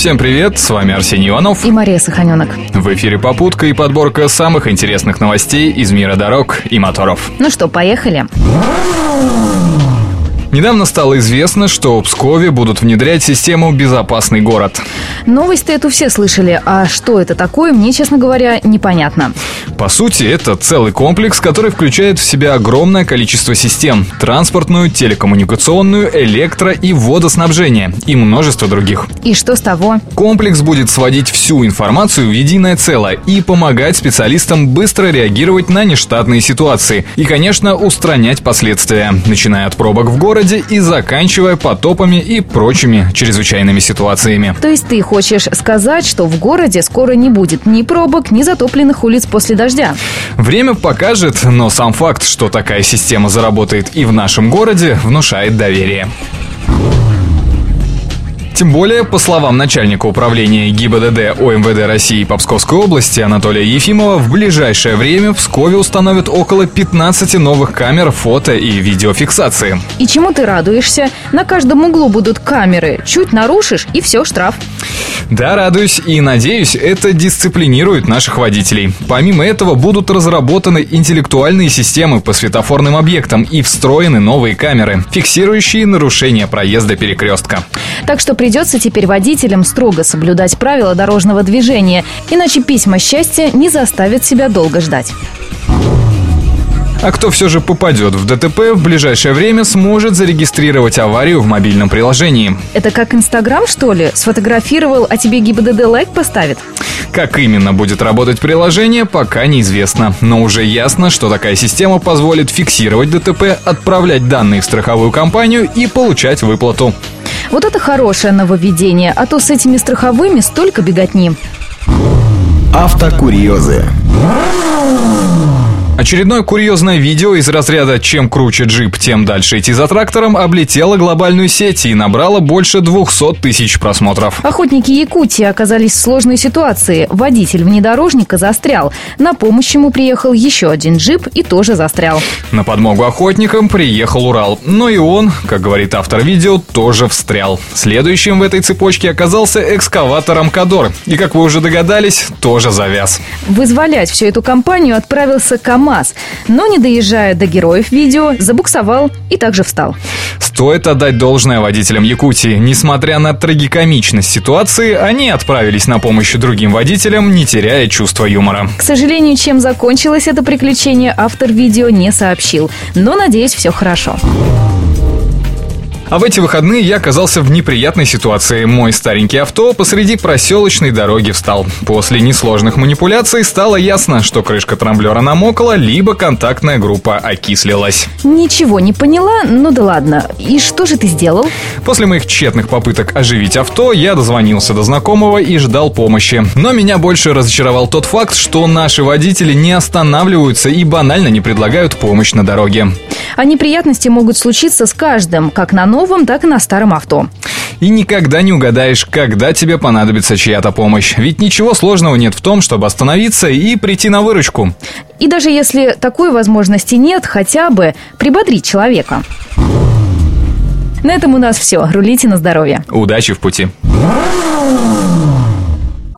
Всем привет, с вами Арсений Иванов. И Мария Саханенок. В эфире «Попутка» и подборка самых интересных новостей из мира дорог и моторов. Ну что, поехали. Недавно стало известно, что в Пскове будут внедрять систему «Безопасный город». Новость-то эту все слышали, а что это такое, мне, честно говоря, непонятно. По сути, это целый комплекс, который включает в себя огромное количество систем – транспортную, телекоммуникационную, электро- и водоснабжение и множество других. И что с того? Комплекс будет сводить всю информацию в единое целое и помогать специалистам быстро реагировать на нештатные ситуации и, конечно, устранять последствия, начиная от пробок в городе и заканчивая потопами и прочими чрезвычайными ситуациями. То есть ты хочешь сказать, что в городе скоро не будет ни пробок, ни затопленных улиц после дождя? дождя. Время покажет, но сам факт, что такая система заработает и в нашем городе, внушает доверие. Тем более, по словам начальника управления ГИБДД ОМВД России по Псковской области Анатолия Ефимова, в ближайшее время в Пскове установят около 15 новых камер фото и видеофиксации. И чему ты радуешься? На каждом углу будут камеры. Чуть нарушишь, и все, штраф. Да, радуюсь и надеюсь, это дисциплинирует наших водителей. Помимо этого будут разработаны интеллектуальные системы по светофорным объектам и встроены новые камеры, фиксирующие нарушения проезда перекрестка. Так что придется теперь водителям строго соблюдать правила дорожного движения, иначе письма счастья не заставят себя долго ждать. А кто все же попадет в ДТП, в ближайшее время сможет зарегистрировать аварию в мобильном приложении. Это как Инстаграм, что ли? Сфотографировал, а тебе ГИБДД лайк поставит? Как именно будет работать приложение, пока неизвестно. Но уже ясно, что такая система позволит фиксировать ДТП, отправлять данные в страховую компанию и получать выплату. Вот это хорошее нововведение, а то с этими страховыми столько беготни. Автокурьезы. Очередное курьезное видео из разряда «Чем круче джип, тем дальше идти за трактором» облетело глобальную сеть и набрало больше 200 тысяч просмотров. Охотники Якутии оказались в сложной ситуации. Водитель внедорожника застрял. На помощь ему приехал еще один джип и тоже застрял. На подмогу охотникам приехал Урал. Но и он, как говорит автор видео, тоже встрял. Следующим в этой цепочке оказался экскаватор Амкадор. И, как вы уже догадались, тоже завяз. Вызволять всю эту компанию отправился КамАЗ КАМАЗ. Но не доезжая до героев видео, забуксовал и также встал. Стоит отдать должное водителям Якутии. Несмотря на трагикомичность ситуации, они отправились на помощь другим водителям, не теряя чувства юмора. К сожалению, чем закончилось это приключение, автор видео не сообщил. Но, надеюсь, все хорошо. А в эти выходные я оказался в неприятной ситуации. Мой старенький авто посреди проселочной дороги встал. После несложных манипуляций стало ясно, что крышка трамблера намокла, либо контактная группа окислилась. Ничего не поняла, ну да ладно. И что же ты сделал? После моих тщетных попыток оживить авто, я дозвонился до знакомого и ждал помощи. Но меня больше разочаровал тот факт, что наши водители не останавливаются и банально не предлагают помощь на дороге. А неприятности могут случиться с каждым, как на новом, так и на старом авто. И никогда не угадаешь, когда тебе понадобится чья-то помощь. Ведь ничего сложного нет в том, чтобы остановиться и прийти на выручку. И даже если такой возможности нет, хотя бы прибодрить человека. На этом у нас все. Рулите на здоровье. Удачи в пути.